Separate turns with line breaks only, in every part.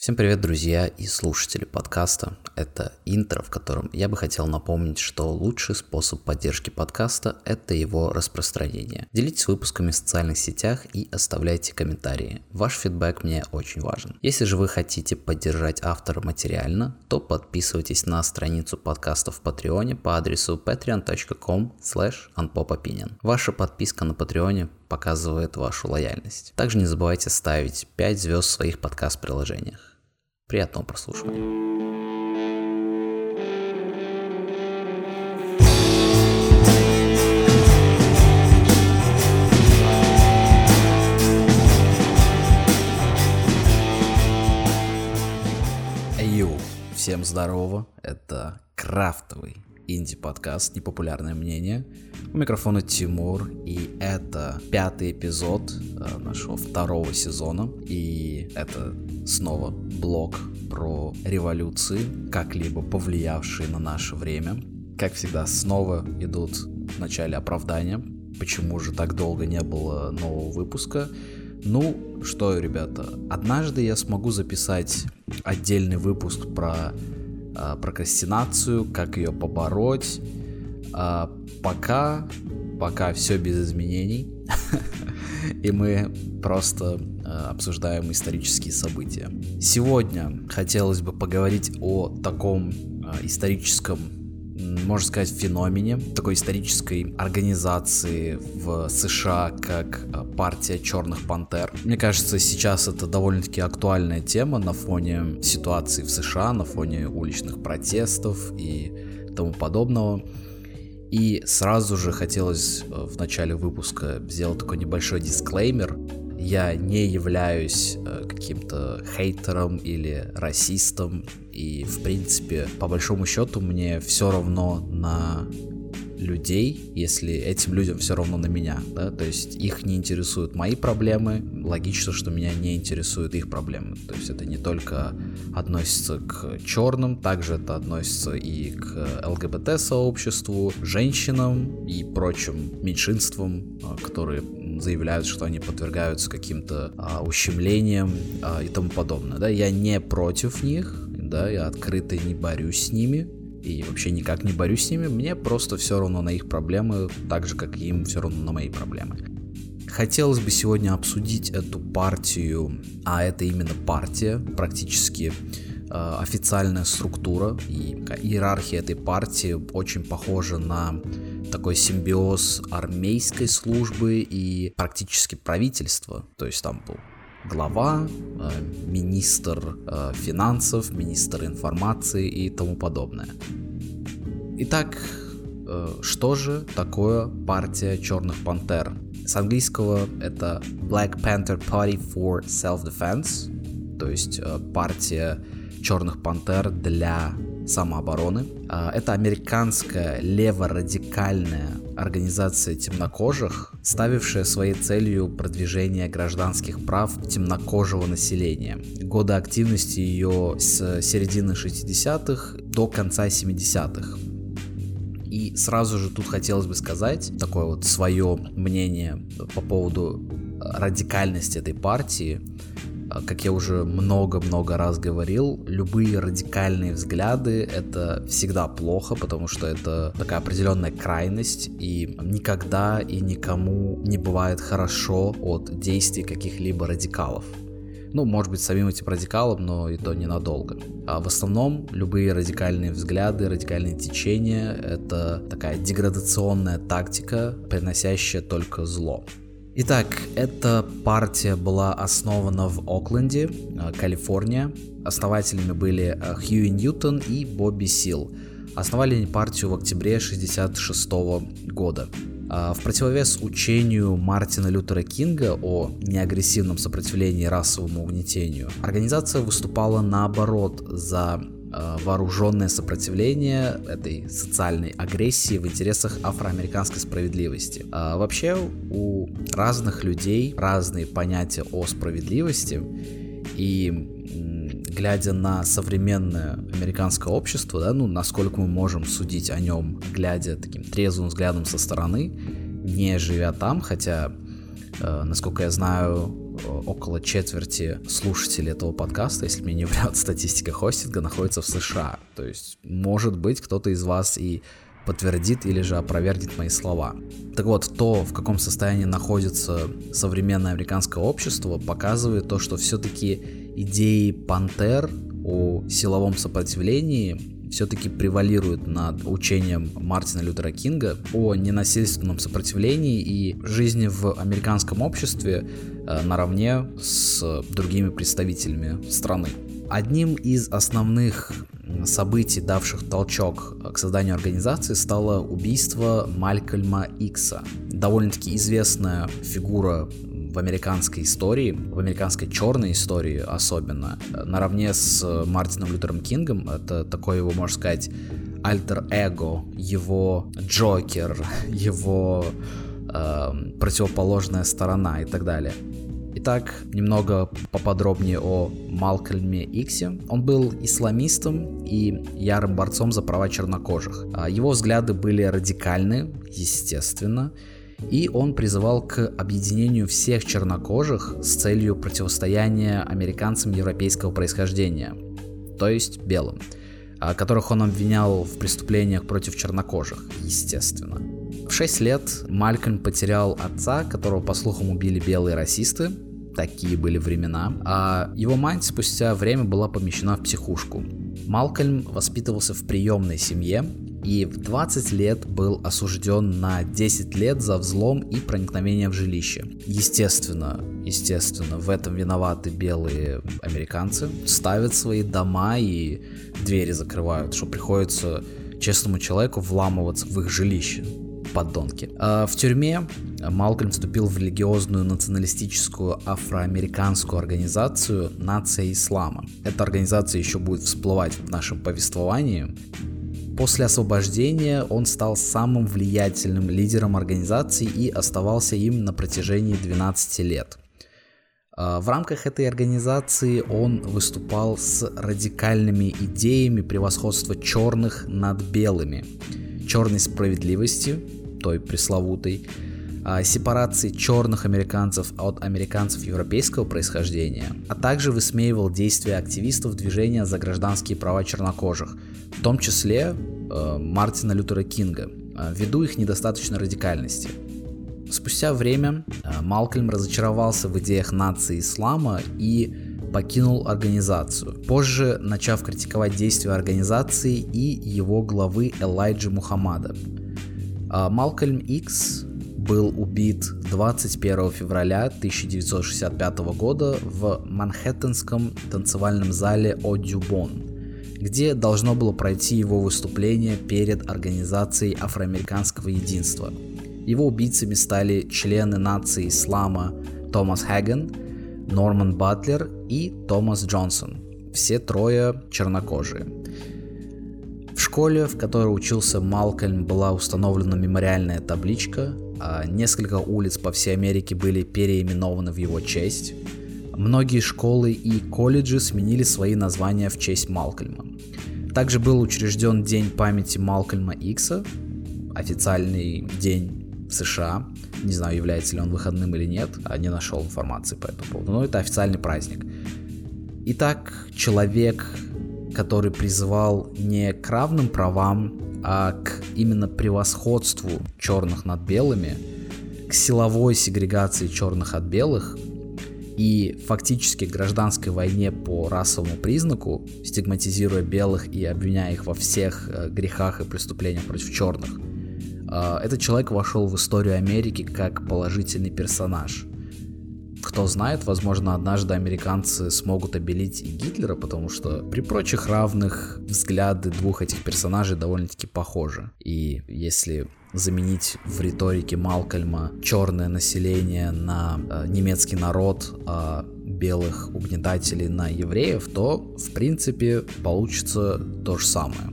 Всем привет, друзья и слушатели подкаста. Это интро, в котором я бы хотел напомнить, что лучший способ поддержки подкаста – это его распространение. Делитесь выпусками в социальных сетях и оставляйте комментарии. Ваш фидбэк мне очень важен. Если же вы хотите поддержать автора материально, то подписывайтесь на страницу подкаста в Патреоне по адресу patreon.com slash Ваша подписка на Патреоне показывает вашу лояльность. Также не забывайте ставить 5 звезд в своих подкаст-приложениях. Приятного прослушивания. Всем здорово, это крафтовый инди-подкаст «Непопулярное мнение». У микрофона Тимур, и это пятый эпизод э, нашего второго сезона. И это снова блог про революции, как-либо повлиявшие на наше время. Как всегда, снова идут в начале оправдания, почему же так долго не было нового выпуска. Ну, что, ребята, однажды я смогу записать отдельный выпуск про э, прокрастинацию, как ее побороть. А пока, пока все без изменений. И мы просто э, обсуждаем исторические события. Сегодня хотелось бы поговорить о таком историческом можно сказать, феномене такой исторической организации в США, как э, партия Черных Пантер. Мне кажется, сейчас это довольно-таки актуальная тема на фоне ситуации в США, на фоне уличных протестов и тому подобного. И сразу же хотелось э, в начале выпуска сделать такой небольшой дисклеймер. Я не являюсь э, каким-то хейтером или расистом. И, в принципе, по большому счету, мне все равно на людей, если этим людям все равно на меня, да, то есть их не интересуют мои проблемы, логично, что меня не интересуют их проблемы, то есть это не только относится к черным, также это относится и к ЛГБТ-сообществу, женщинам и прочим меньшинствам, а, которые заявляют, что они подвергаются каким-то а, ущемлениям а, и тому подобное. Да, я не против них, да, я открыто не борюсь с ними, и вообще никак не борюсь с ними, мне просто все равно на их проблемы, так же, как и им все равно на мои проблемы. Хотелось бы сегодня обсудить эту партию, а это именно партия, практически э, официальная структура и иерархия этой партии очень похожа на такой симбиоз армейской службы и практически правительства. То есть там был глава, э, министр э, финансов, министр информации и тому подобное. Итак, э, что же такое партия Черных Пантер? С английского это Black Panther Party for Self-Defense, то есть партия Черных Пантер для самообороны. А, это американская леворадикальная организация темнокожих, ставившая своей целью продвижение гражданских прав темнокожего населения. Годы активности ее с середины 60-х до конца 70-х. И сразу же тут хотелось бы сказать такое вот свое мнение по поводу радикальности этой партии. А, как я уже много-много раз говорил, любые радикальные взгляды это всегда плохо, потому что это такая определенная крайность, и никогда и никому не бывает хорошо от действий каких-либо радикалов. Ну, может быть, самим этим радикалом, но и то ненадолго. А в основном любые радикальные взгляды, радикальные течения — это такая деградационная тактика, приносящая только зло. Итак, эта партия была основана в Окленде, э, Калифорния. Основателями были э, Хьюи Ньютон и Бобби Сил. Основали они партию в октябре 1966 года. А, в противовес учению Мартина Лютера Кинга о неагрессивном сопротивлении расовому угнетению, организация выступала наоборот за Э, вооруженное сопротивление этой социальной агрессии в интересах афроамериканской справедливости. А вообще у разных людей разные понятия о справедливости, и глядя на современное американское общество, да, ну, насколько мы можем судить о нем, глядя таким трезвым взглядом со стороны, не живя там, хотя, э, насколько я знаю, около четверти слушателей этого подкаста, если мне не врет статистика хостинга, находится в США. То есть, может быть, кто-то из вас и подтвердит или же опровергнет мои слова. Так вот, то, в каком состоянии находится современное американское общество, показывает то, что все-таки идеи пантер о силовом сопротивлении все-таки превалирует над учением Мартина Лютера Кинга о ненасильственном сопротивлении и жизни в американском обществе э, наравне с другими представителями страны. Одним из основных событий, давших толчок к созданию организации, стало убийство Малькольма Икса. Довольно-таки известная фигура в американской истории, в американской черной истории особенно, наравне с Мартином Лютером Кингом, это такой его, можно сказать, альтер-эго, его Джокер, его э, противоположная сторона и так далее. Итак, немного поподробнее о Малкольме Иксе. Он был исламистом и ярым борцом за права чернокожих. А его взгляды были радикальны, естественно, и он призывал к объединению всех чернокожих с целью противостояния американцам европейского происхождения, то есть белым, а, которых он обвинял в преступлениях против чернокожих, естественно. В 6 лет Малькольм потерял отца, которого, по слухам, убили белые расисты, такие были времена, а его мать спустя время была помещена в психушку. Малкольм воспитывался в приемной семье, и в 20 лет был осужден на 10 лет за взлом и проникновение в жилище. Естественно, естественно, в этом виноваты белые американцы. Ставят свои дома и двери закрывают, что приходится честному человеку вламываться в их жилище подонки. А в тюрьме Малкольм вступил в религиозную националистическую афроамериканскую организацию «Нация Ислама». Эта организация еще будет всплывать в нашем повествовании. После освобождения он стал самым влиятельным лидером организации и оставался им на протяжении 12 лет. А, в рамках этой организации он выступал с радикальными идеями превосходства черных над белыми, черной справедливости, той пресловутой, а, сепарации черных американцев от американцев европейского происхождения, а также высмеивал действия активистов движения за гражданские права чернокожих, в том числе э, Мартина Лютера Кинга, э, ввиду их недостаточной радикальности. Спустя время э, Малкольм разочаровался в идеях нации ислама и покинул организацию, позже начав критиковать действия организации и его главы Элайджи Мухаммада. Малкольм Икс был убит 21 февраля 1965 года в Манхэттенском танцевальном зале Одюбон, где должно было пройти его выступление перед Организацией Афроамериканского Единства. Его убийцами стали члены нации ислама Томас Хаган, Норман Батлер и Томас Джонсон, все трое чернокожие. В школе, в которой учился Малкольм, была установлена мемориальная табличка, а несколько улиц по всей Америке были переименованы в его честь. Многие школы и колледжи сменили свои названия в честь Малкольма. Также был учрежден День памяти Малкольма Икса, официальный день в США. Не знаю, является ли он выходным или нет, а не нашел информации по этому поводу, но это официальный праздник. Итак, человек, который призывал не к равным правам, а к именно превосходству черных над белыми, к силовой сегрегации черных от белых и фактически гражданской войне по расовому признаку, стигматизируя белых и обвиняя их во всех э, грехах и преступлениях против черных. Э, этот человек вошел в историю Америки как положительный персонаж – кто знает, возможно, однажды американцы смогут обелить и Гитлера, потому что при прочих равных взгляды двух этих персонажей довольно-таки похожи. И если заменить в риторике Малкольма черное население на э, немецкий народ, а белых угнетателей на евреев, то в принципе получится то же самое.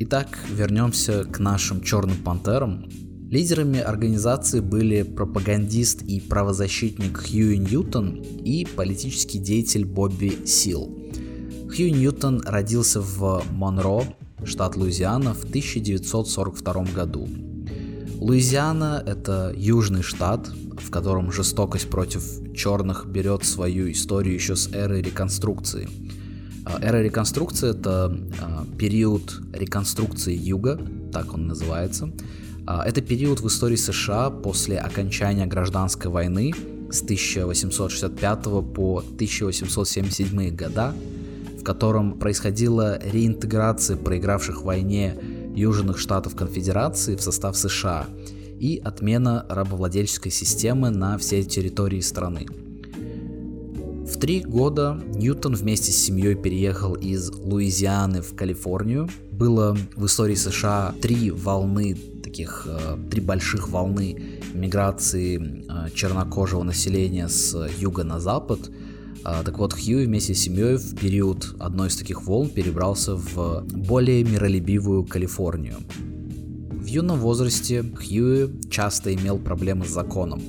Итак, вернемся к нашим черным пантерам. Лидерами организации были пропагандист и правозащитник Хьюи Ньютон и политический деятель Бобби Сил. Хьюи Ньютон родился в Монро, штат Луизиана, в 1942 году. Луизиана — это южный штат, в котором жестокость против черных берет свою историю еще с эры реконструкции. А, эра реконструкции — это а, период реконструкции юга, так он называется. А, это период в истории США после окончания гражданской войны с 1865 по 1877 года, котором происходила реинтеграция проигравших в войне Южных Штатов Конфедерации в состав США и отмена рабовладельческой системы на всей территории страны. В три года Ньютон вместе с семьей переехал из Луизианы в Калифорнию. Было в истории США три волны, таких э, три больших волны миграции э, чернокожего населения с юга на запад – так вот, Хьюи вместе с семьей в период одной из таких волн перебрался в более миролюбивую Калифорнию. В юном возрасте Хьюи часто имел проблемы с законом.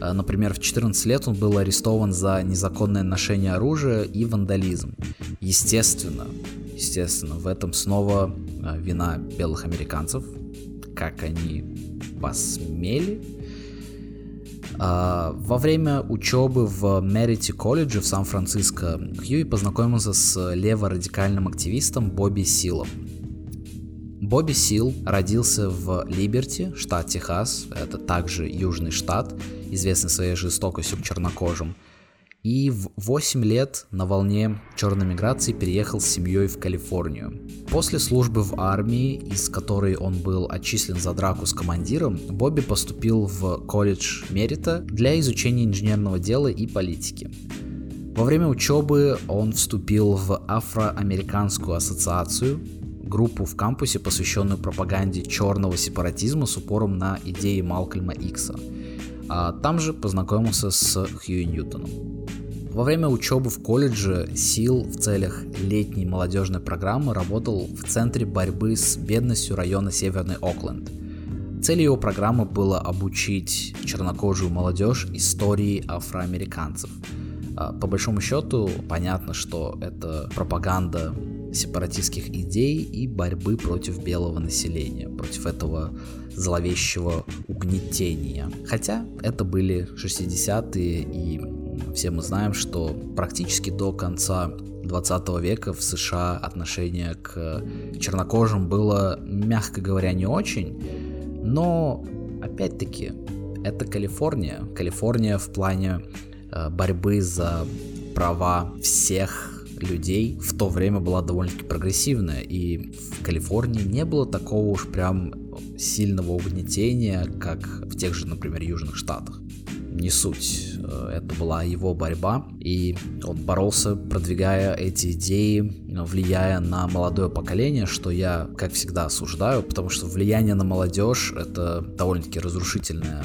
А, например, в 14 лет он был арестован за незаконное ношение оружия и вандализм. Естественно, естественно, в этом снова а, вина белых американцев, как они посмели а, во время учебы в Мерити колледже в Сан-Франциско Хьюи познакомился с леворадикальным активистом Бобби Силом. Бобби Сил родился в Либерти, штат Техас, это также южный штат, известный своей жестокостью к чернокожим – и в 8 лет на волне черной миграции переехал с семьей в Калифорнию. После службы в армии, из которой он был отчислен за драку с командиром, Бобби поступил в колледж Мерита для изучения инженерного дела и политики. Во время учебы он вступил в Афроамериканскую ассоциацию, группу в кампусе, посвященную пропаганде черного сепаратизма с упором на идеи Малкольма Икса. А там же познакомился с Хьюи Ньютоном. Во время учебы в колледже Сил в целях летней молодежной программы работал в Центре борьбы с бедностью района Северный Окленд. Целью его программы было обучить чернокожую молодежь истории афроамериканцев. А, по большому счету, понятно, что это пропаганда сепаратистских идей и борьбы против белого населения, против этого зловещего угнетения. Хотя это были 60-е и все мы знаем, что практически до конца 20 века в США отношение к чернокожим было, мягко говоря, не очень. Но, опять-таки, это Калифорния. Калифорния в плане э, борьбы за права всех людей в то время была довольно-таки прогрессивная, и в Калифорнии не было такого уж прям сильного угнетения, как в тех же, например, Южных Штатах не суть. Э, это была его борьба, и он боролся, продвигая эти идеи, влияя на молодое поколение, что я, как всегда, осуждаю, потому что влияние на молодежь — это довольно-таки разрушительная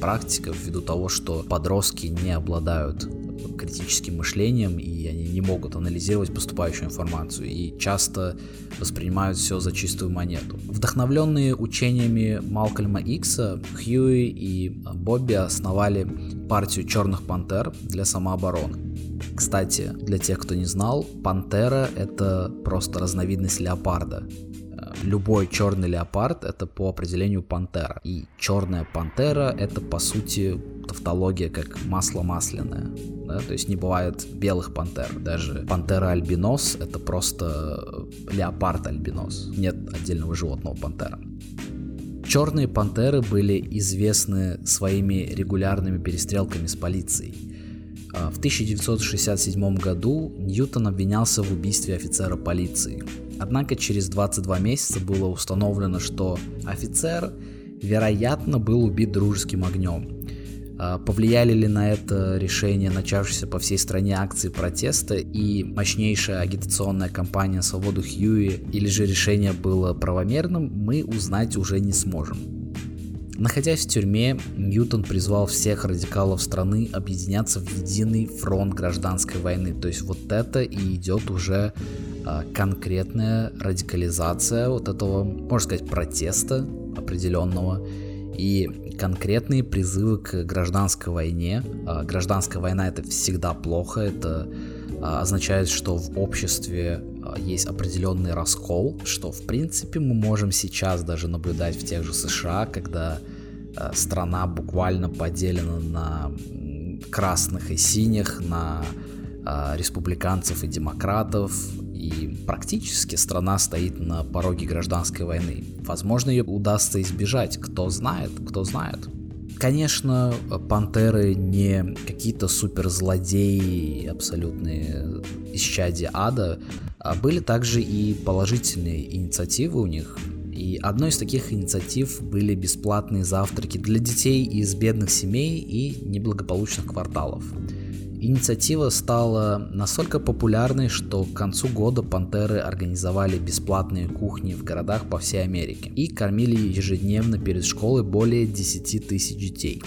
практика ввиду того, что подростки не обладают критическим мышлением, и они не могут анализировать поступающую информацию, и часто воспринимают все за чистую монету. Вдохновленные учениями Малкольма Икса, Хьюи и Бобби основали партию Черных Пантер для самообороны. Кстати, для тех, кто не знал, пантера — это просто разновидность леопарда любой черный леопард это по определению пантера. И черная пантера это по сути тавтология как масло масляное. Да? То есть не бывает белых пантер. Даже пантера альбинос это просто леопард альбинос. Нет отдельного животного пантера. Черные пантеры были известны своими регулярными перестрелками с полицией. А, в 1967 году Ньютон обвинялся в убийстве офицера полиции. Однако через 22 месяца было установлено, что офицер, вероятно, был убит дружеским огнем. А, повлияли ли на это решение начавшиеся по всей стране акции протеста и мощнейшая агитационная кампания «Свободу Хьюи» или же решение было правомерным, мы узнать уже не сможем. Находясь в тюрьме, Ньютон призвал всех радикалов страны объединяться в единый фронт гражданской войны. То есть вот это и идет уже конкретная радикализация вот этого, можно сказать, протеста определенного и конкретные призывы к гражданской войне. А, гражданская война это всегда плохо, это означает, что в обществе есть определенный раскол, что в принципе мы можем сейчас даже наблюдать в тех же США, когда страна буквально поделена на красных и синих, на республиканцев и демократов, и практически страна стоит на пороге гражданской войны. Возможно, ее удастся избежать, кто знает, кто знает. Конечно, пантеры не какие-то суперзлодеи, абсолютные исчадия ада, а были также и положительные инициативы у них. И одной из таких инициатив были бесплатные завтраки для детей из бедных семей и неблагополучных кварталов. Инициатива стала настолько популярной, что к концу года пантеры организовали бесплатные кухни в городах по всей Америке и кормили ежедневно перед школой более 10 тысяч детей.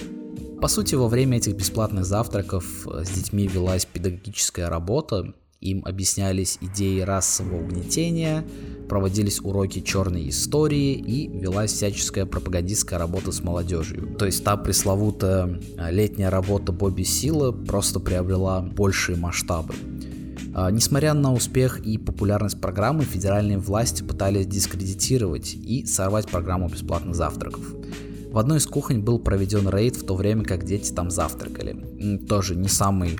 По сути, во время этих бесплатных завтраков э, с детьми велась педагогическая работа, им объяснялись идеи расового угнетения, проводились уроки черной истории и велась всяческая пропагандистская работа с молодежью. То есть та пресловутая а, летняя работа Бобби Сила просто приобрела большие масштабы. А, несмотря на успех и популярность программы, федеральные власти пытались дискредитировать и сорвать программу бесплатных завтраков. В одной из кухонь был проведен рейд в то время, как дети там завтракали. Тоже не самый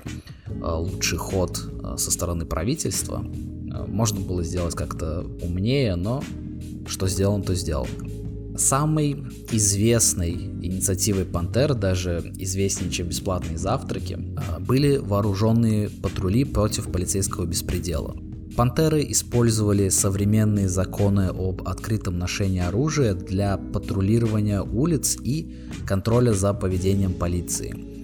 а, лучший ход со стороны правительства, можно было сделать как-то умнее, но что сделано, то сделано. Самой известной инициативой Пантер, даже известнее, чем бесплатные завтраки, а, были вооруженные патрули против полицейского беспредела. Пантеры использовали современные законы об открытом ношении оружия для патрулирования улиц и контроля за поведением полиции.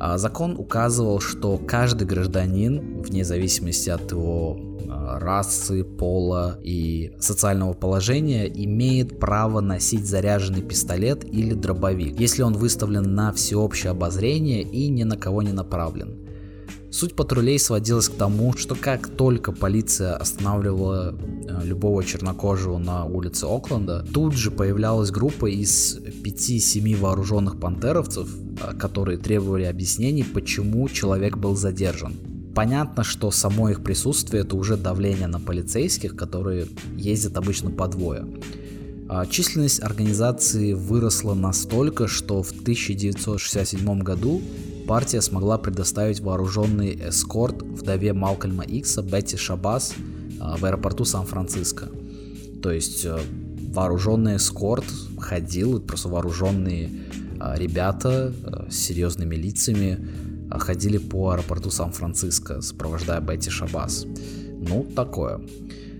А закон указывал, что каждый гражданин, вне зависимости от его расы, пола и социального положения имеет право носить заряженный пистолет или дробовик, если он выставлен на всеобщее обозрение и ни на кого не направлен. Суть патрулей сводилась к тому, что как только полиция останавливала э, любого чернокожего на улице Окленда, тут же появлялась группа из 5-7 вооруженных пантеровцев, э, которые требовали объяснений, почему человек был задержан. Понятно, что само их присутствие это уже давление на полицейских, которые ездят обычно по двое. А численность организации выросла настолько, что в 1967 году партия смогла предоставить вооруженный эскорт вдове Малкольма Икса Бетти Шабас а, в аэропорту Сан-Франциско. То есть э, вооруженный эскорт ходил, просто вооруженные а, ребята э, с серьезными лицами ходили по аэропорту Сан-Франциско, сопровождая Бетти Шабас. Ну, такое.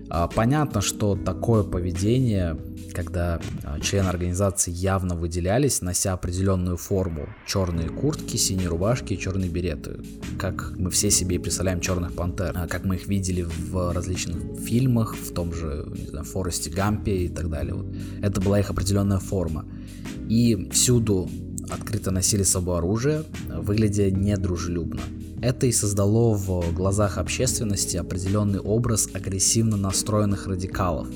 А, понятно, что такое поведение, когда а, члены организации явно выделялись, нося определенную форму, черные куртки, синие рубашки черные береты, как мы все себе и представляем черных пантер, а, как мы их видели в различных фильмах, в том же, не знаю, Форесте Гампе и так далее. Вот. Это была их определенная форма. И всюду открыто носили с собой оружие, выглядя недружелюбно. Это и создало в глазах общественности определенный образ агрессивно настроенных радикалов.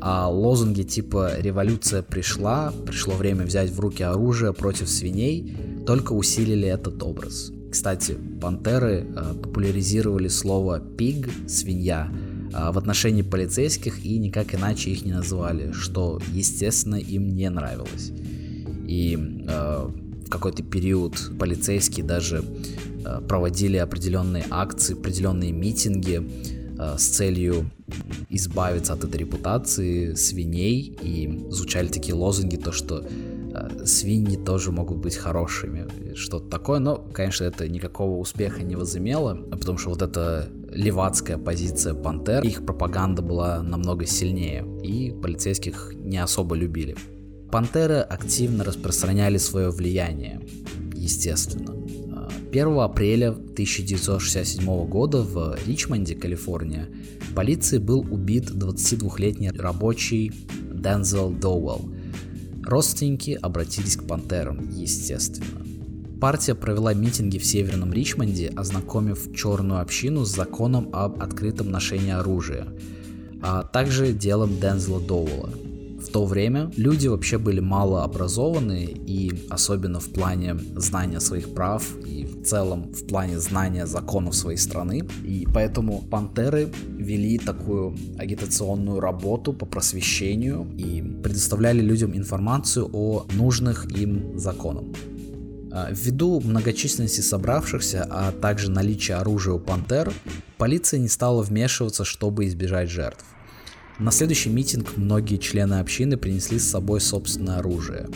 А лозунги типа «революция пришла», «пришло время взять в руки оружие против свиней» только усилили этот образ. Кстати, пантеры э, популяризировали слово «пиг» — «свинья», э, в отношении полицейских и никак иначе их не называли, что, естественно, им не нравилось и э, в какой-то период полицейские даже проводили определенные акции, определенные митинги э, с целью избавиться от этой репутации свиней и звучали такие лозунги, то что э, свиньи тоже могут быть хорошими, что-то такое, но, конечно, это никакого успеха не возымело, потому что вот эта левацкая позиция Пантер, их пропаганда была намного сильнее, и полицейских не особо любили. Пантеры активно распространяли свое влияние, естественно. 1 апреля 1967 года в Ричмонде, Калифорния, полицией был убит 22-летний рабочий Дензел Доуэлл. Родственники обратились к пантерам, естественно. Партия провела митинги в Северном Ричмонде, ознакомив черную общину с законом об открытом ношении оружия, а также делом Дензела Доуэлла – то время люди вообще были мало образованы и особенно в плане знания своих прав и в целом в плане знания законов своей страны. И поэтому пантеры вели такую агитационную работу по просвещению и предоставляли людям информацию о нужных им законах. А, ввиду многочисленности собравшихся, а также наличия оружия у пантер, полиция не стала вмешиваться, чтобы избежать жертв. На следующий митинг многие члены общины принесли с собой собственное оружие.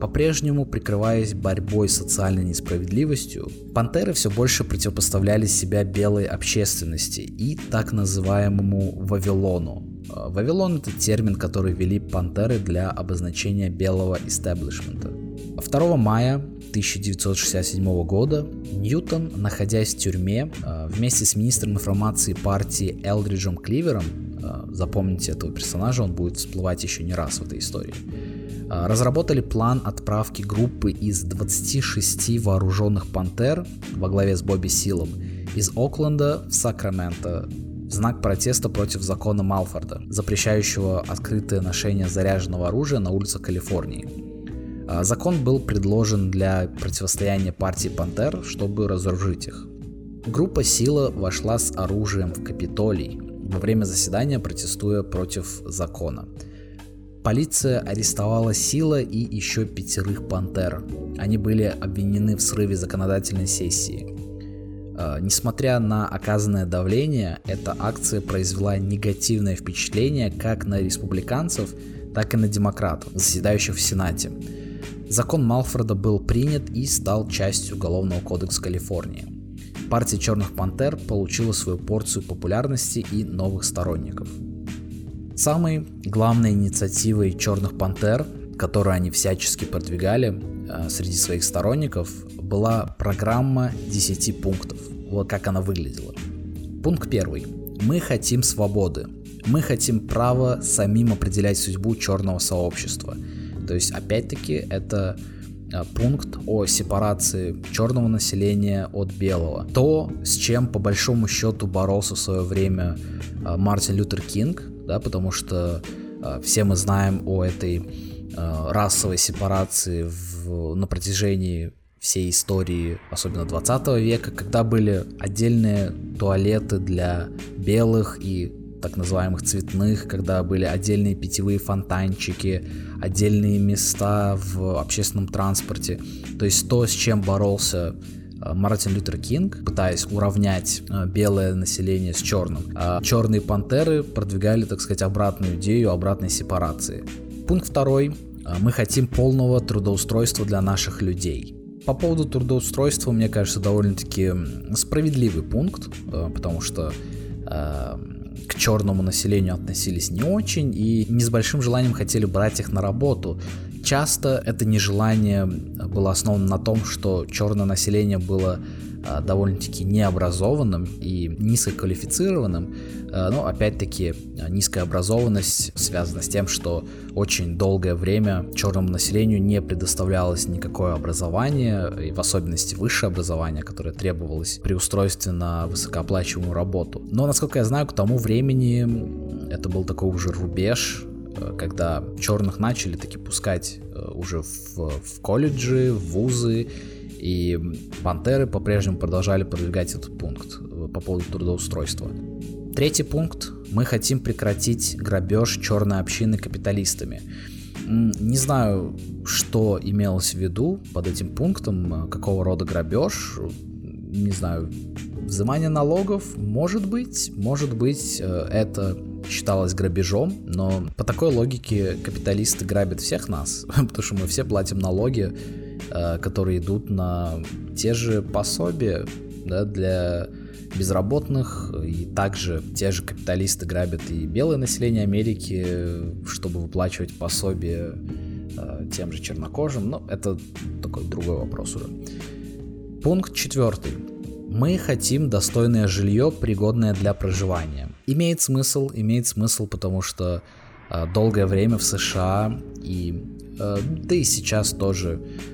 По-прежнему, прикрываясь борьбой с социальной несправедливостью, пантеры все больше противопоставляли себя белой общественности и так называемому Вавилону. А, Вавилон это термин, который ввели пантеры для обозначения белого истеблишмента. 2 мая 1967 года Ньютон, находясь в тюрьме, а, вместе с министром информации партии Элдриджем Кливером, запомните этого персонажа, он будет всплывать еще не раз в этой истории, а, разработали план отправки группы из 26 вооруженных пантер во главе с Бобби Силом из Окленда в Сакраменто в знак протеста против закона Малфорда, запрещающего открытое ношение заряженного оружия на улицах Калифорнии. А, закон был предложен для противостояния партии Пантер, чтобы разоружить их. Группа Сила вошла с оружием в Капитолий во время заседания, протестуя против закона – Полиция арестовала Сила и еще пятерых пантер. Они были обвинены в срыве законодательной сессии. Э, несмотря на оказанное давление, эта акция произвела негативное впечатление как на республиканцев, так и на демократов, заседающих в Сенате. Закон Малфорда был принят и стал частью Уголовного кодекса Калифорнии. Партия Черных Пантер получила свою порцию популярности и новых сторонников – Самой главной инициативой Черных Пантер, которую они всячески продвигали э, среди своих сторонников, была программа 10 пунктов. Вот как она выглядела. Пункт первый. Мы хотим свободы. Мы хотим право самим определять судьбу черного сообщества. То есть, опять-таки, это пункт о сепарации черного населения от белого. То, с чем по большому счету боролся в свое время э, Мартин Лютер Кинг, да, потому что э, все мы знаем о этой э, расовой сепарации в, на протяжении всей истории, особенно 20 века, когда были отдельные туалеты для белых и так называемых цветных, когда были отдельные питьевые фонтанчики, отдельные места в общественном транспорте. То есть то, с чем боролся Э, Мартин Лютер Кинг, пытаясь уравнять э, белое население с черным. А черные пантеры продвигали, так сказать, обратную идею обратной сепарации. Пункт второй. Э, мы хотим полного трудоустройства для наших людей. По поводу трудоустройства, мне кажется, довольно-таки справедливый пункт, потому что к черному населению относились не очень и не с большим желанием хотели брать их на работу. Часто это нежелание было основано на том, что черное население было довольно-таки необразованным и низкоквалифицированным, а, но опять-таки низкая образованность связана с тем, что очень долгое время черному населению не предоставлялось никакое образование, и в особенности высшее образование, которое требовалось при устройстве на высокооплачиваемую работу. Но, насколько я знаю, к тому времени это был такой уже рубеж, Э, когда черных начали таки пускать э, уже в, в колледжи, в вузы, и пантеры по-прежнему продолжали продвигать этот пункт э, по поводу трудоустройства. Третий пункт. Мы хотим прекратить грабеж черной общины капиталистами. Не знаю, что имелось в виду под этим пунктом, какого рода грабеж. Не знаю, взимание налогов, может быть, может быть, это считалось грабежом, но по такой логике капиталисты грабят всех нас, потому что мы все платим налоги, э, которые идут на те же пособия да, для безработных, и также те же капиталисты грабят и белое население Америки, чтобы выплачивать пособие э, тем же чернокожим, но это такой другой вопрос уже. Пункт четвертый. Мы хотим достойное жилье, пригодное для проживания. Имеет смысл, имеет смысл, потому что э, долгое время в США и э, да и сейчас тоже э,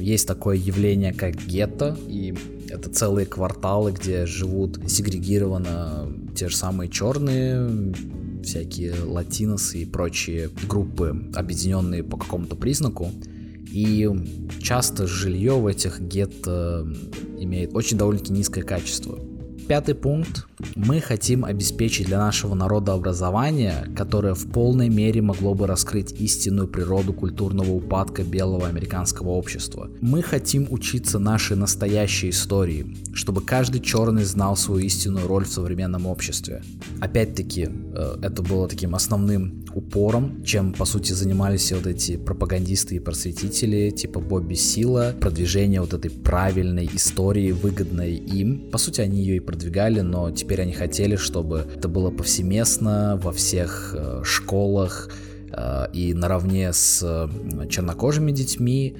есть такое явление, как гетто, и это целые кварталы, где живут сегрегированно те же самые черные, всякие латиносы и прочие группы, объединенные по какому-то признаку. И часто жилье в этих гетто имеет очень довольно-таки низкое качество. Пятый пункт. Мы хотим обеспечить для нашего народа образование, которое в полной мере могло бы раскрыть истинную природу культурного упадка белого американского общества. Мы хотим учиться нашей настоящей истории, чтобы каждый черный знал свою истинную роль в современном обществе. Опять-таки, э, это было таким основным упором, чем по сути занимались вот эти пропагандисты и просветители типа Бобби Сила, продвижение вот этой правильной истории, выгодной им. По сути, они ее и продвигали, но теперь они хотели, чтобы это было повсеместно во всех э, школах э, и наравне с э, чернокожими детьми,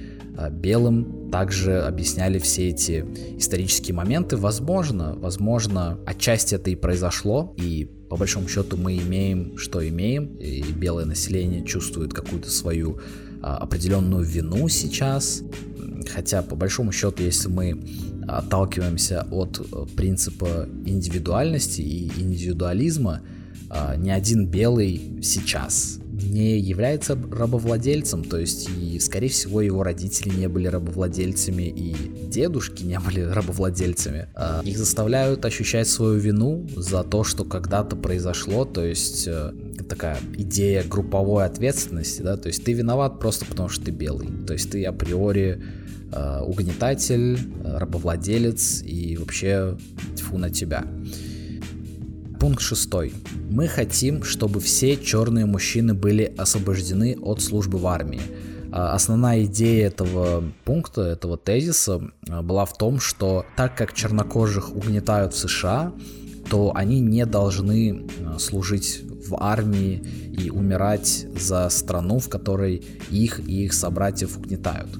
белым также объясняли все эти исторические моменты. Возможно, возможно, отчасти это и произошло, и по большому счету мы имеем, что имеем, и белое население чувствует какую-то свою а, определенную вину сейчас, хотя по большому счету, если мы отталкиваемся от э, принципа индивидуальности и индивидуализма, а, ни один белый сейчас не является рабовладельцем, то есть и, скорее всего, его родители не были рабовладельцами и дедушки не были рабовладельцами. А, их заставляют ощущать свою вину за то, что когда-то произошло, то есть э, такая идея групповой ответственности, да, то есть ты виноват просто потому, что ты белый, то есть ты априори э, угнетатель, э, рабовладелец и вообще тьфу на тебя. Пункт шестой. Мы хотим, чтобы все черные мужчины были освобождены от службы в армии. А, основная идея этого пункта, этого тезиса э, была в том, что так как чернокожих угнетают в США, то они не должны э, служить в армии и умирать за страну, в которой их и их собратьев угнетают.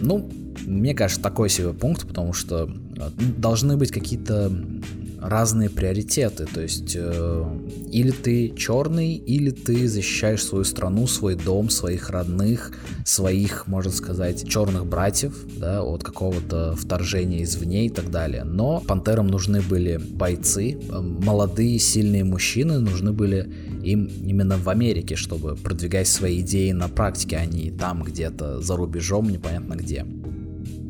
Ну, мне кажется, такой себе пункт, потому что должны быть какие-то разные приоритеты. То есть э, или ты черный, или ты защищаешь свою страну, свой дом, своих родных, своих, можно сказать, черных братьев, да, от какого-то вторжения извне и так далее. Но пантерам нужны были бойцы, э, молодые, сильные мужчины, нужны были им именно в Америке, чтобы продвигать свои идеи на практике, а не там где-то за рубежом, непонятно где.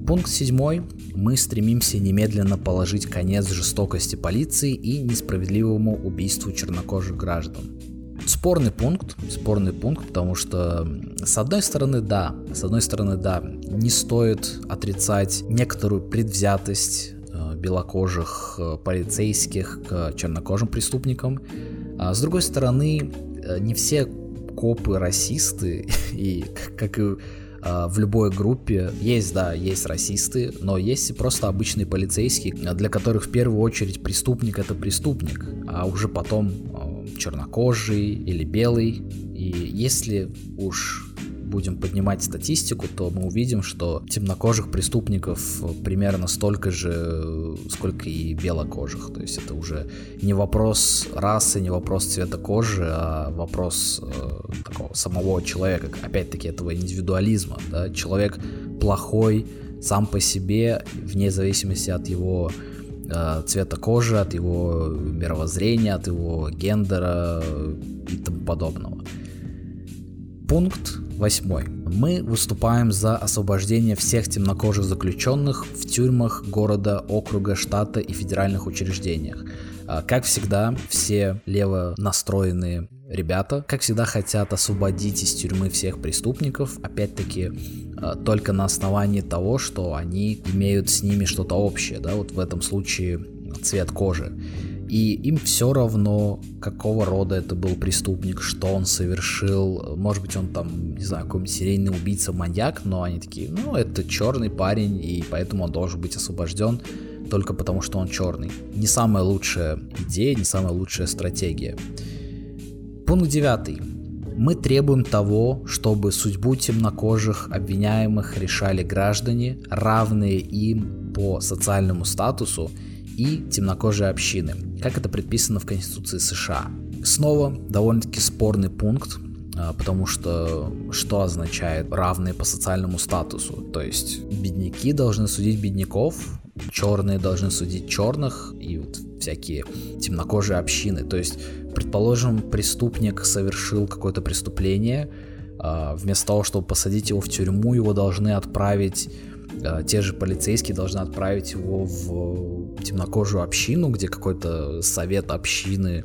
Пункт седьмой. Мы стремимся немедленно положить конец жестокости полиции и несправедливому убийству чернокожих граждан. Спорный пункт, спорный пункт, потому что с одной стороны, да, с одной стороны, да, не стоит отрицать некоторую предвзятость э, белокожих э, полицейских к чернокожим преступникам, а с другой стороны, э, не все копы расисты, и как и в любой группе есть, да, есть расисты, но есть и просто обычные полицейские, для которых в первую очередь преступник это преступник, а уже потом а, чернокожий или белый. И если уж будем поднимать статистику, то мы увидим, что темнокожих преступников примерно столько же, сколько и белокожих. То есть это уже не вопрос расы, не вопрос цвета кожи, а вопрос э, такого самого человека, опять-таки этого индивидуализма. Да? Человек плохой сам по себе, вне зависимости от его э, цвета кожи, от его мировоззрения, от его гендера и тому подобного. Пункт восьмой. Мы выступаем за освобождение всех темнокожих заключенных в тюрьмах города, округа, штата и федеральных учреждениях. А, как всегда, все лево настроенные ребята, как всегда, хотят освободить из тюрьмы всех преступников, опять-таки, а, только на основании того, что они имеют с ними что-то общее, да, вот в этом случае цвет кожи и им все равно, какого рода это был преступник, что он совершил, может быть, он там, не знаю, какой-нибудь серийный убийца, маньяк, но они такие, ну, это черный парень, и поэтому он должен быть освобожден только потому, что он черный. Не самая лучшая идея, не самая лучшая стратегия. Пункт девятый. Мы требуем того, чтобы судьбу темнокожих обвиняемых решали граждане, равные им по социальному статусу и темнокожие общины, как это предписано в Конституции США. Снова довольно-таки спорный пункт, а, потому что что означает равные по социальному статусу? То есть бедняки должны судить бедняков, черные должны судить черных, и вот всякие темнокожие общины. То есть, предположим, преступник совершил какое-то преступление, а, вместо того, чтобы посадить его в тюрьму, его должны отправить те же полицейские должны отправить его в темнокожую общину, где какой-то совет общины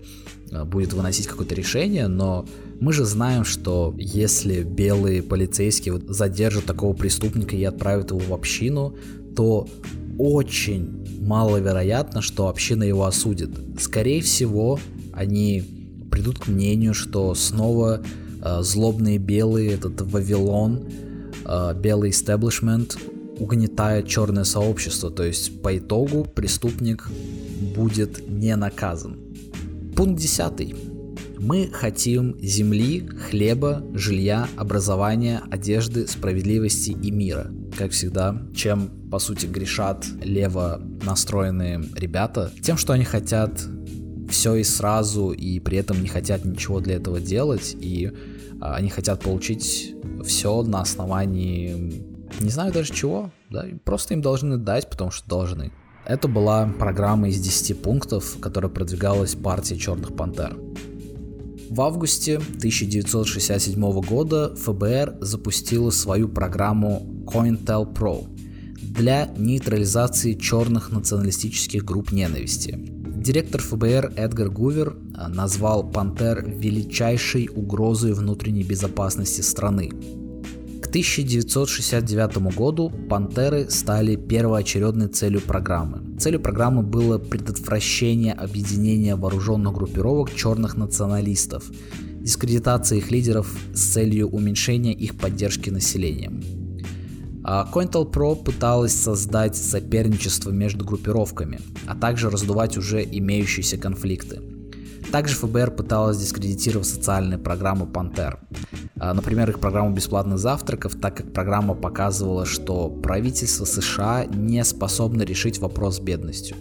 а, будет выносить какое-то решение, но мы же знаем, что если белые полицейские задержат такого преступника и отправят его в общину, то очень маловероятно, что община его осудит. Скорее всего, они придут к мнению, что снова э, злобные белые, этот Вавилон, э, белый истеблишмент угнетает черное сообщество, то есть по итогу преступник будет не наказан. Пункт 10. Мы хотим земли, хлеба, жилья, образования, одежды, справедливости и мира. Как всегда, чем по сути грешат лево настроенные ребята, тем, что они хотят все и сразу, и при этом не хотят ничего для этого делать, и а, они хотят получить все на основании не знаю даже чего, да, просто им должны дать, потому что должны. Это была программа из 10 пунктов, которая продвигалась партией Черных Пантер. В августе 1967 года ФБР запустила свою программу COINTELPRO для нейтрализации черных националистических групп ненависти. Директор ФБР Эдгар Гувер а, назвал Пантер величайшей угрозой внутренней безопасности страны. К 1969 году «Пантеры» стали первоочередной целью программы. Целью программы было предотвращение объединения вооруженных группировок черных националистов, дискредитация их лидеров с целью уменьшения их поддержки населением. А COINTELPRO пыталась создать соперничество между группировками, а также раздувать уже имеющиеся конфликты. Также ФБР пыталась дискредитировать социальные программы Пантер. А, например, их программу бесплатных завтраков, так как программа показывала, что правительство США не способно решить вопрос с бедностью.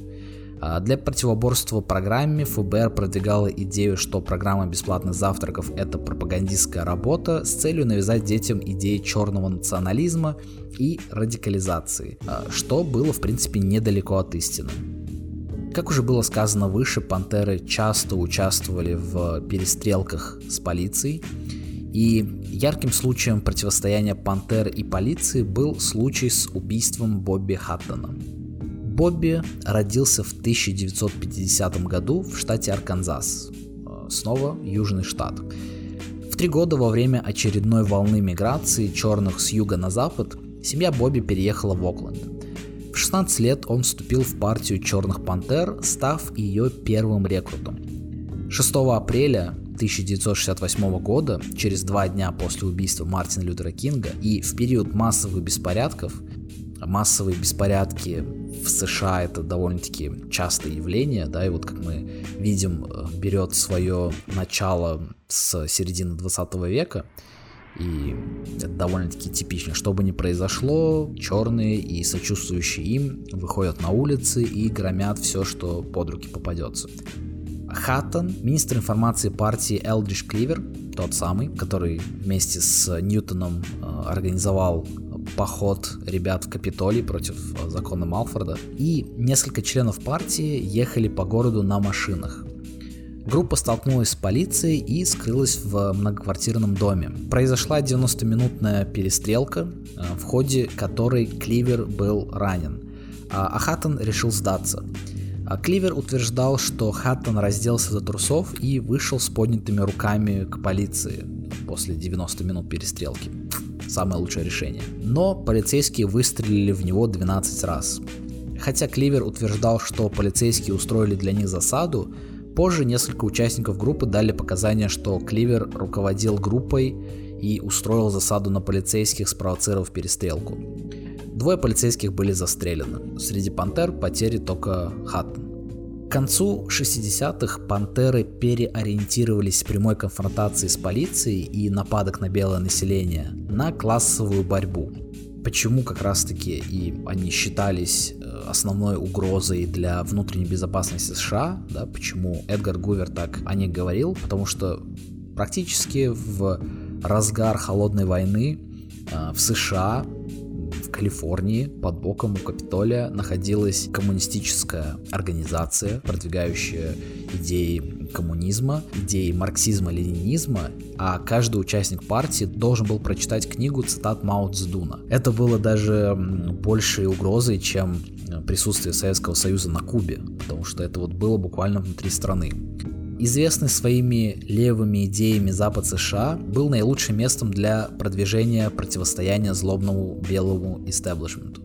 А, для противоборства программе ФБР продвигала идею, что программа бесплатных завтраков – это пропагандистская работа с целью навязать детям идеи черного национализма и радикализации, а, что было, в принципе, недалеко от истины. Как уже было сказано выше, пантеры часто участвовали в перестрелках с полицией, и ярким случаем противостояния пантер и полиции был случай с убийством Бобби Хаттона. Бобби родился в 1950 году в штате Арканзас, э, снова Южный штат. В три года во время очередной волны миграции черных с юга на запад семья Бобби переехала в Окленд – в 16 лет он вступил в партию Черных Пантер, став ее первым рекрутом. 6 апреля 1968 года, через два дня после убийства Мартина Лютера Кинга и в период массовых беспорядков, массовые беспорядки в США это довольно-таки частое явление, да, и вот как мы видим, э, берет свое начало с середины 20 века, и это довольно-таки типично. Что бы ни произошло, черные и сочувствующие им выходят на улицы и громят все, что под руки попадется. Хаттон, министр информации партии Элдриш Кливер, тот самый, который вместе с Ньютоном э, организовал поход ребят в Капитолий против э, закона Малфорда, и несколько членов партии ехали по городу на машинах. Группа столкнулась с полицией и скрылась в многоквартирном доме. Произошла 90-минутная перестрелка, э, в ходе которой Кливер был ранен, а Хаттон решил сдаться. А Кливер утверждал, что Хаттон разделся до трусов и вышел с поднятыми руками к полиции после 90 минут перестрелки. Самое лучшее решение. Но полицейские выстрелили в него 12 раз. Хотя Кливер утверждал, что полицейские устроили для них засаду, Позже несколько участников группы дали показания, что Кливер руководил группой и устроил засаду на полицейских, спровоцировав перестрелку. Двое полицейских были застрелены. Среди пантер потери только Хаттон. К концу 60-х пантеры переориентировались с прямой конфронтации с полицией и нападок на белое население на классовую борьбу. Почему как раз таки и они считались основной угрозой для внутренней безопасности США, да, почему Эдгар Гувер так о них говорил, потому что практически в разгар холодной войны э, в США в Калифорнии под боком у Капитолия находилась коммунистическая организация, продвигающая идеи коммунизма, идеи марксизма-ленинизма, а каждый участник партии должен был прочитать книгу цитат Мао Цзэдуна. Это было даже большей угрозой, чем присутствие Советского Союза на Кубе, потому что это вот было буквально внутри страны. Известный своими левыми идеями Запад США был наилучшим местом для продвижения противостояния злобному белому истеблишменту.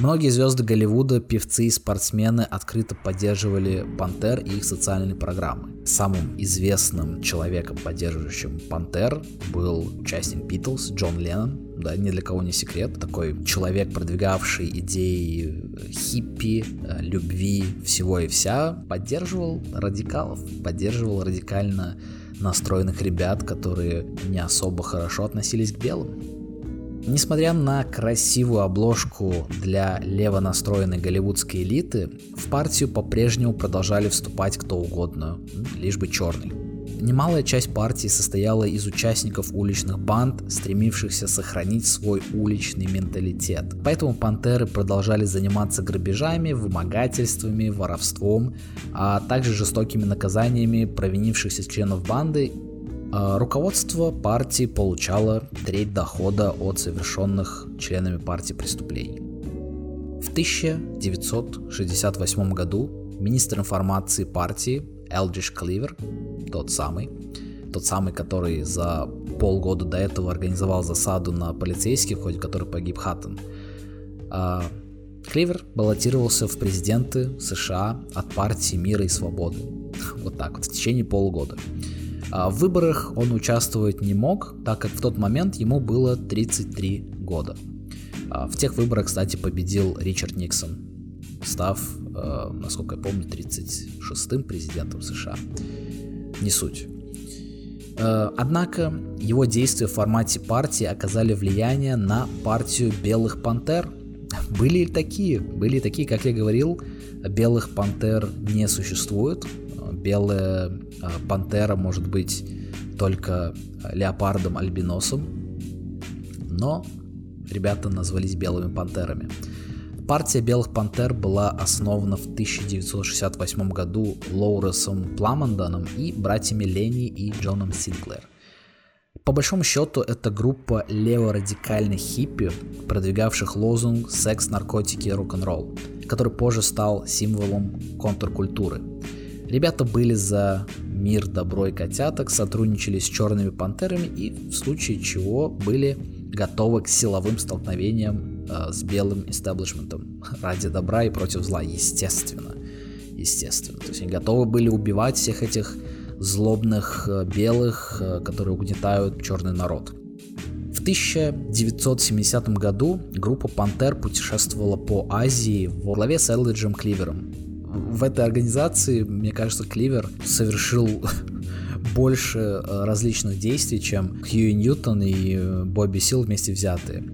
Многие звезды Голливуда, певцы и спортсмены открыто поддерживали Пантер и их социальные программы. Самым известным человеком, поддерживающим Пантер, был участник Битлз Джон Леннон, да, ни для кого не секрет. Такой человек, продвигавший идеи хиппи, э, любви, всего и вся, поддерживал радикалов, поддерживал радикально настроенных ребят, которые не особо хорошо относились к белым. Несмотря на красивую обложку для лево настроенной голливудской элиты, в партию по-прежнему продолжали вступать кто угодно, лишь бы черный. Немалая часть партии состояла из участников уличных банд, стремившихся сохранить свой уличный менталитет. Поэтому пантеры продолжали заниматься грабежами, вымогательствами, воровством, а также жестокими наказаниями провинившихся членов банды руководство партии получало треть дохода от совершенных членами партии преступлений. В 1968 году министр информации партии Элджиш Кливер тот самый, тот самый, который за полгода до этого организовал засаду на полицейских, в ходе которой погиб Хаттон. А, Кливер баллотировался в президенты США от партии мира и свободы. Вот так вот, в течение полугода. А в выборах он участвовать не мог, так как в тот момент ему было 33 года. А в тех выборах, кстати, победил Ричард Никсон, став, э, насколько я помню, 36-м президентом США не суть. Э, однако его действия в формате партии оказали влияние на партию Белых Пантер. Были такие, были такие, как я говорил, Белых Пантер не существует. Белая э, Пантера может быть только леопардом-альбиносом, но ребята назвались Белыми Пантерами. Партия Белых Пантер была основана в 1968 году Лоуресом Пламондоном и братьями Ленни и Джоном Синклер. По большому счету, это группа леворадикальных хиппи, продвигавших лозунг «секс, наркотики, рок-н-ролл», который позже стал символом контркультуры. Ребята были за мир, добро и котяток, сотрудничали с черными пантерами и в случае чего были готовы к силовым столкновениям э, с белым истеблишментом ради добра и против зла, естественно. Естественно. То есть они готовы были убивать всех этих злобных э, белых, э, которые угнетают черный народ. В 1970 году группа Пантер путешествовала по Азии во главе с Элриджем Кливером. В этой организации, мне кажется, Кливер совершил больше э, различных действий, чем Хьюи Ньютон и э, Бобби Сил вместе взятые.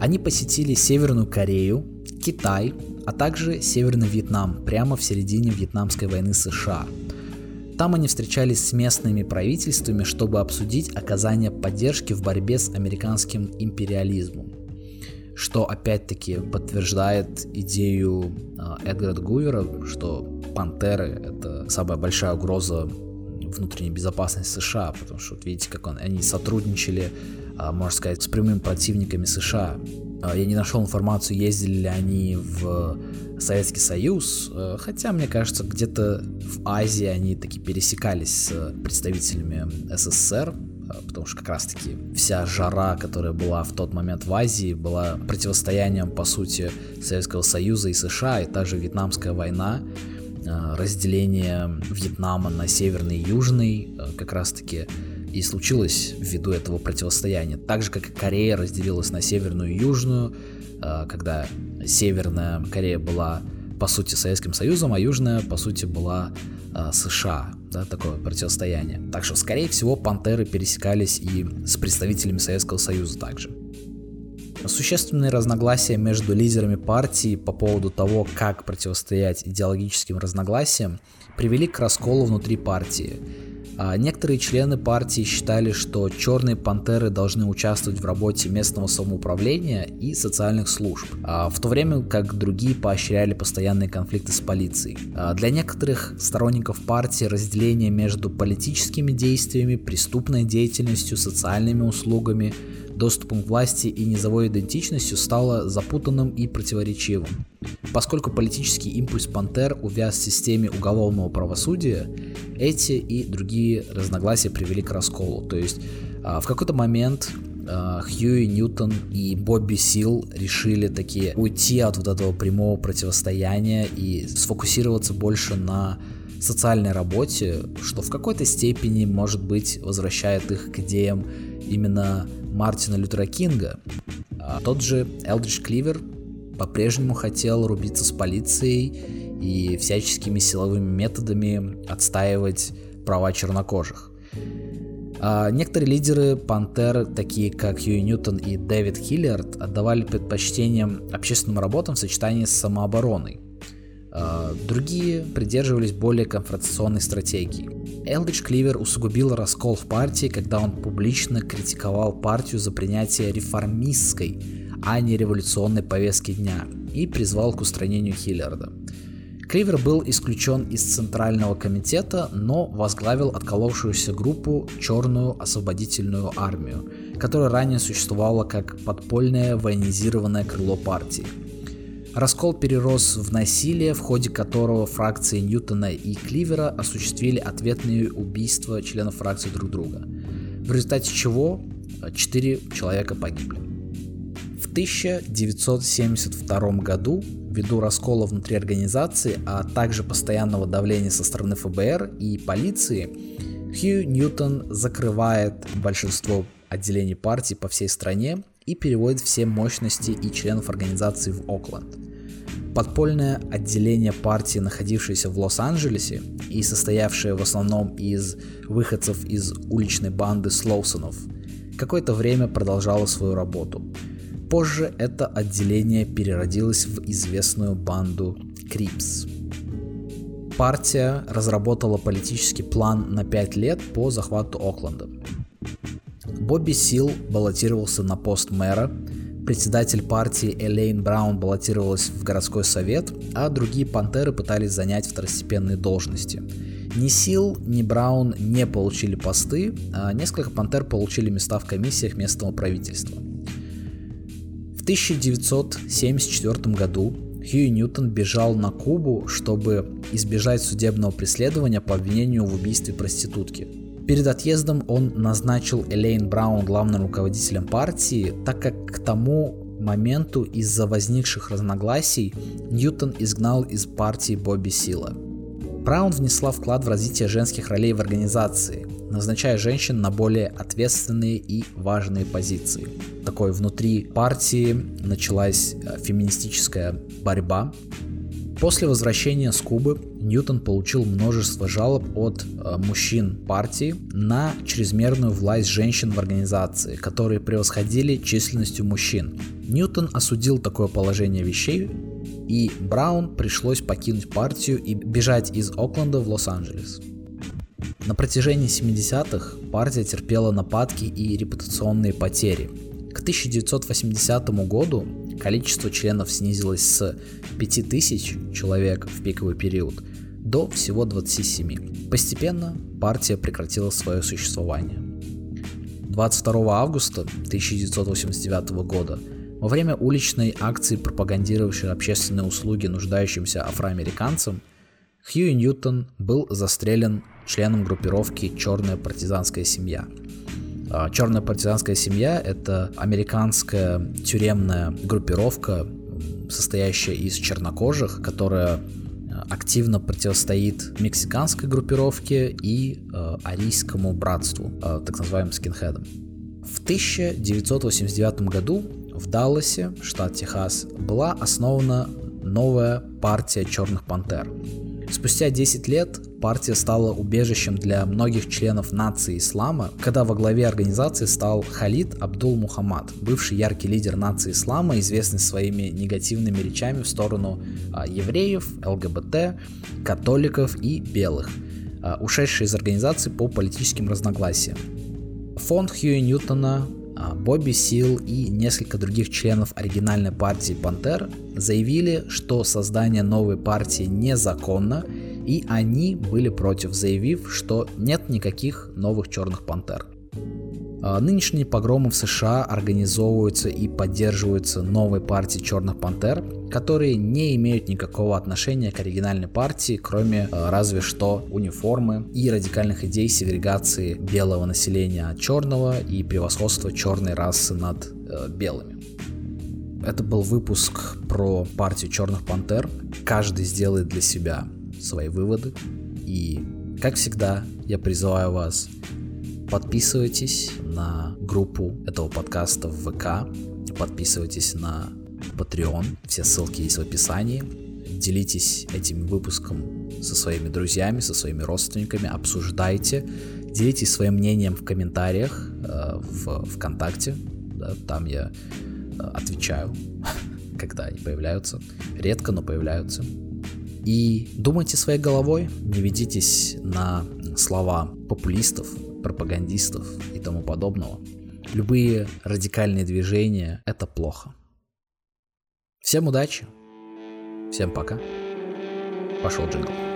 Они посетили Северную Корею, Китай, а также Северный Вьетнам прямо в середине Вьетнамской войны США. Там они встречались с местными правительствами, чтобы обсудить оказание поддержки в борьбе с американским империализмом. Что опять-таки подтверждает идею э, Эдгара Гувера, что пантеры это самая большая угроза внутренней безопасности США, потому что вот видите, как он, они сотрудничали а, можно сказать, с прямыми противниками США. А, я не нашел информацию, ездили ли они в Советский Союз, а, хотя, мне кажется, где-то в Азии они таки пересекались с представителями СССР, потому что как раз-таки вся жара, которая была в тот момент в Азии, была противостоянием, по сути, Советского Союза и США, и также Вьетнамская война, разделение Вьетнама на северный и южный, как раз-таки и случилось ввиду этого противостояния. Так же, как и Корея разделилась на северную и южную, а, когда Северная Корея была по сути Советским Союзом, а Южная по сути была а, США, да, такое противостояние. Так что, скорее всего, пантеры пересекались и с представителями Советского Союза также. Существенные разногласия между лидерами партии по поводу того, как противостоять идеологическим разногласиям, привели к расколу внутри партии. А некоторые члены партии считали, что черные пантеры должны участвовать в работе местного самоуправления и социальных служб, а в то время как другие поощряли постоянные конфликты с полицией. А для некоторых сторонников партии разделение между политическими действиями, преступной деятельностью, социальными услугами, доступом к власти и низовой идентичностью стало запутанным и противоречивым. Поскольку политический импульс Пантер увяз в системе уголовного правосудия, эти и другие разногласия привели к расколу. То есть а, в какой-то момент а, Хьюи Ньютон и Бобби Сил решили такие уйти от вот этого прямого противостояния и сфокусироваться больше на социальной работе, что в какой-то степени, может быть, возвращает их к идеям именно Мартина Лютера Кинга. А тот же Элдридж Кливер по-прежнему хотел рубиться с полицией и всяческими силовыми методами отстаивать права чернокожих. А некоторые лидеры Пантер, такие как Хьюи Ньютон и Дэвид Хиллиард, отдавали предпочтением общественным работам в сочетании с самообороной. А, другие придерживались более конфронтационной стратегии. Элдридж Кливер усугубил раскол в партии, когда он публично критиковал партию за принятие реформистской, а не революционной повестки дня и призвал к устранению Хиллиарда. Кливер был исключен из Центрального комитета, но возглавил отколовшуюся группу Черную освободительную армию, которая ранее существовала как подпольное военизированное крыло партии – Раскол перерос в насилие, в ходе которого фракции Ньютона и Кливера осуществили ответные убийства членов фракции друг друга, в результате чего э, четыре человека погибли. В 1972 году, ввиду раскола внутри организации, а также постоянного давления со стороны ФБР и полиции, Хью Ньютон закрывает большинство отделений партии по всей стране и переводит все мощности и членов организации в Окленд. Подпольное отделение партии, находившееся в Лос-Анджелесе и состоявшее в основном из выходцев из уличной банды Слоусонов, какое-то время продолжало свою работу. Позже это отделение переродилось в известную банду Крипс. Партия разработала политический план на 5 лет по захвату Окленда. Бобби Сил баллотировался на пост мэра, председатель партии Элейн Браун баллотировалась в городской совет, а другие пантеры пытались занять второстепенные должности. Ни Сил, ни Браун не получили посты, а несколько пантер получили места в комиссиях местного правительства. В 1974 году Хьюи Ньютон бежал на Кубу, чтобы избежать судебного преследования по обвинению в убийстве проститутки. Перед отъездом он назначил Элейн Браун главным руководителем партии, так как к тому моменту из-за возникших разногласий Ньютон изгнал из партии Бобби Сила. Браун внесла вклад в развитие женских ролей в организации, назначая женщин на более ответственные и важные позиции. Такой внутри партии началась э, феминистическая борьба, После возвращения с Кубы Ньютон получил множество жалоб от э, мужчин партии на чрезмерную власть женщин в организации, которые превосходили численностью мужчин. Ньютон осудил такое положение вещей, и Браун пришлось покинуть партию и бежать из Окленда в Лос-Анджелес. На протяжении 70-х партия терпела нападки и репутационные потери. К 1980 году количество членов снизилось с 5000 человек в пиковый период до всего 27. Постепенно партия прекратила свое существование. 22 августа 1989 года во время уличной акции, пропагандировавшей общественные услуги нуждающимся афроамериканцам, Хьюи Ньютон был застрелен членом группировки «Черная партизанская семья», Черная партизанская семья — это американская тюремная группировка, состоящая из чернокожих, которая а, активно противостоит мексиканской группировке и э, арийскому братству, э, так называемым скинхедам. В 1989 году в Далласе, штат Техас, была основана новая партия Черных Пантер. Спустя 10 лет партия стала убежищем для многих членов нации ислама, когда во главе организации стал Халид Абдул Мухаммад, бывший яркий лидер нации ислама, известный своими негативными речами в сторону а, евреев, ЛГБТ, католиков и белых. а, ушедшие из организации по политическим разногласиям. Фонд Хьюи Ньютона, Бобби Сил и несколько других членов оригинальной партии Пантер заявили, что создание новой партии незаконно, и они были против, заявив, что нет никаких новых черных пантер. А, нынешние погромы в США организовываются и поддерживаются новой партией Черных Пантер, которые не имеют никакого отношения к оригинальной партии, кроме а, разве что униформы и радикальных идей сегрегации белого населения от черного и превосходства черной расы над э, белыми. Это был выпуск про партию Черных Пантер. Каждый сделает для себя свои выводы. И, как всегда, я призываю вас Подписывайтесь на группу этого подкаста в ВК, подписывайтесь на Patreon, все ссылки есть в описании. Делитесь этим выпуском со своими друзьями, со своими родственниками, обсуждайте, делитесь своим мнением в комментариях э, в ВКонтакте, да, там я э, отвечаю, когда они появляются, редко, но появляются. И думайте своей головой, не ведитесь на слова популистов, пропагандистов и тому подобного. Любые радикальные движения — это плохо. Всем удачи, всем пока. Пошел джингл.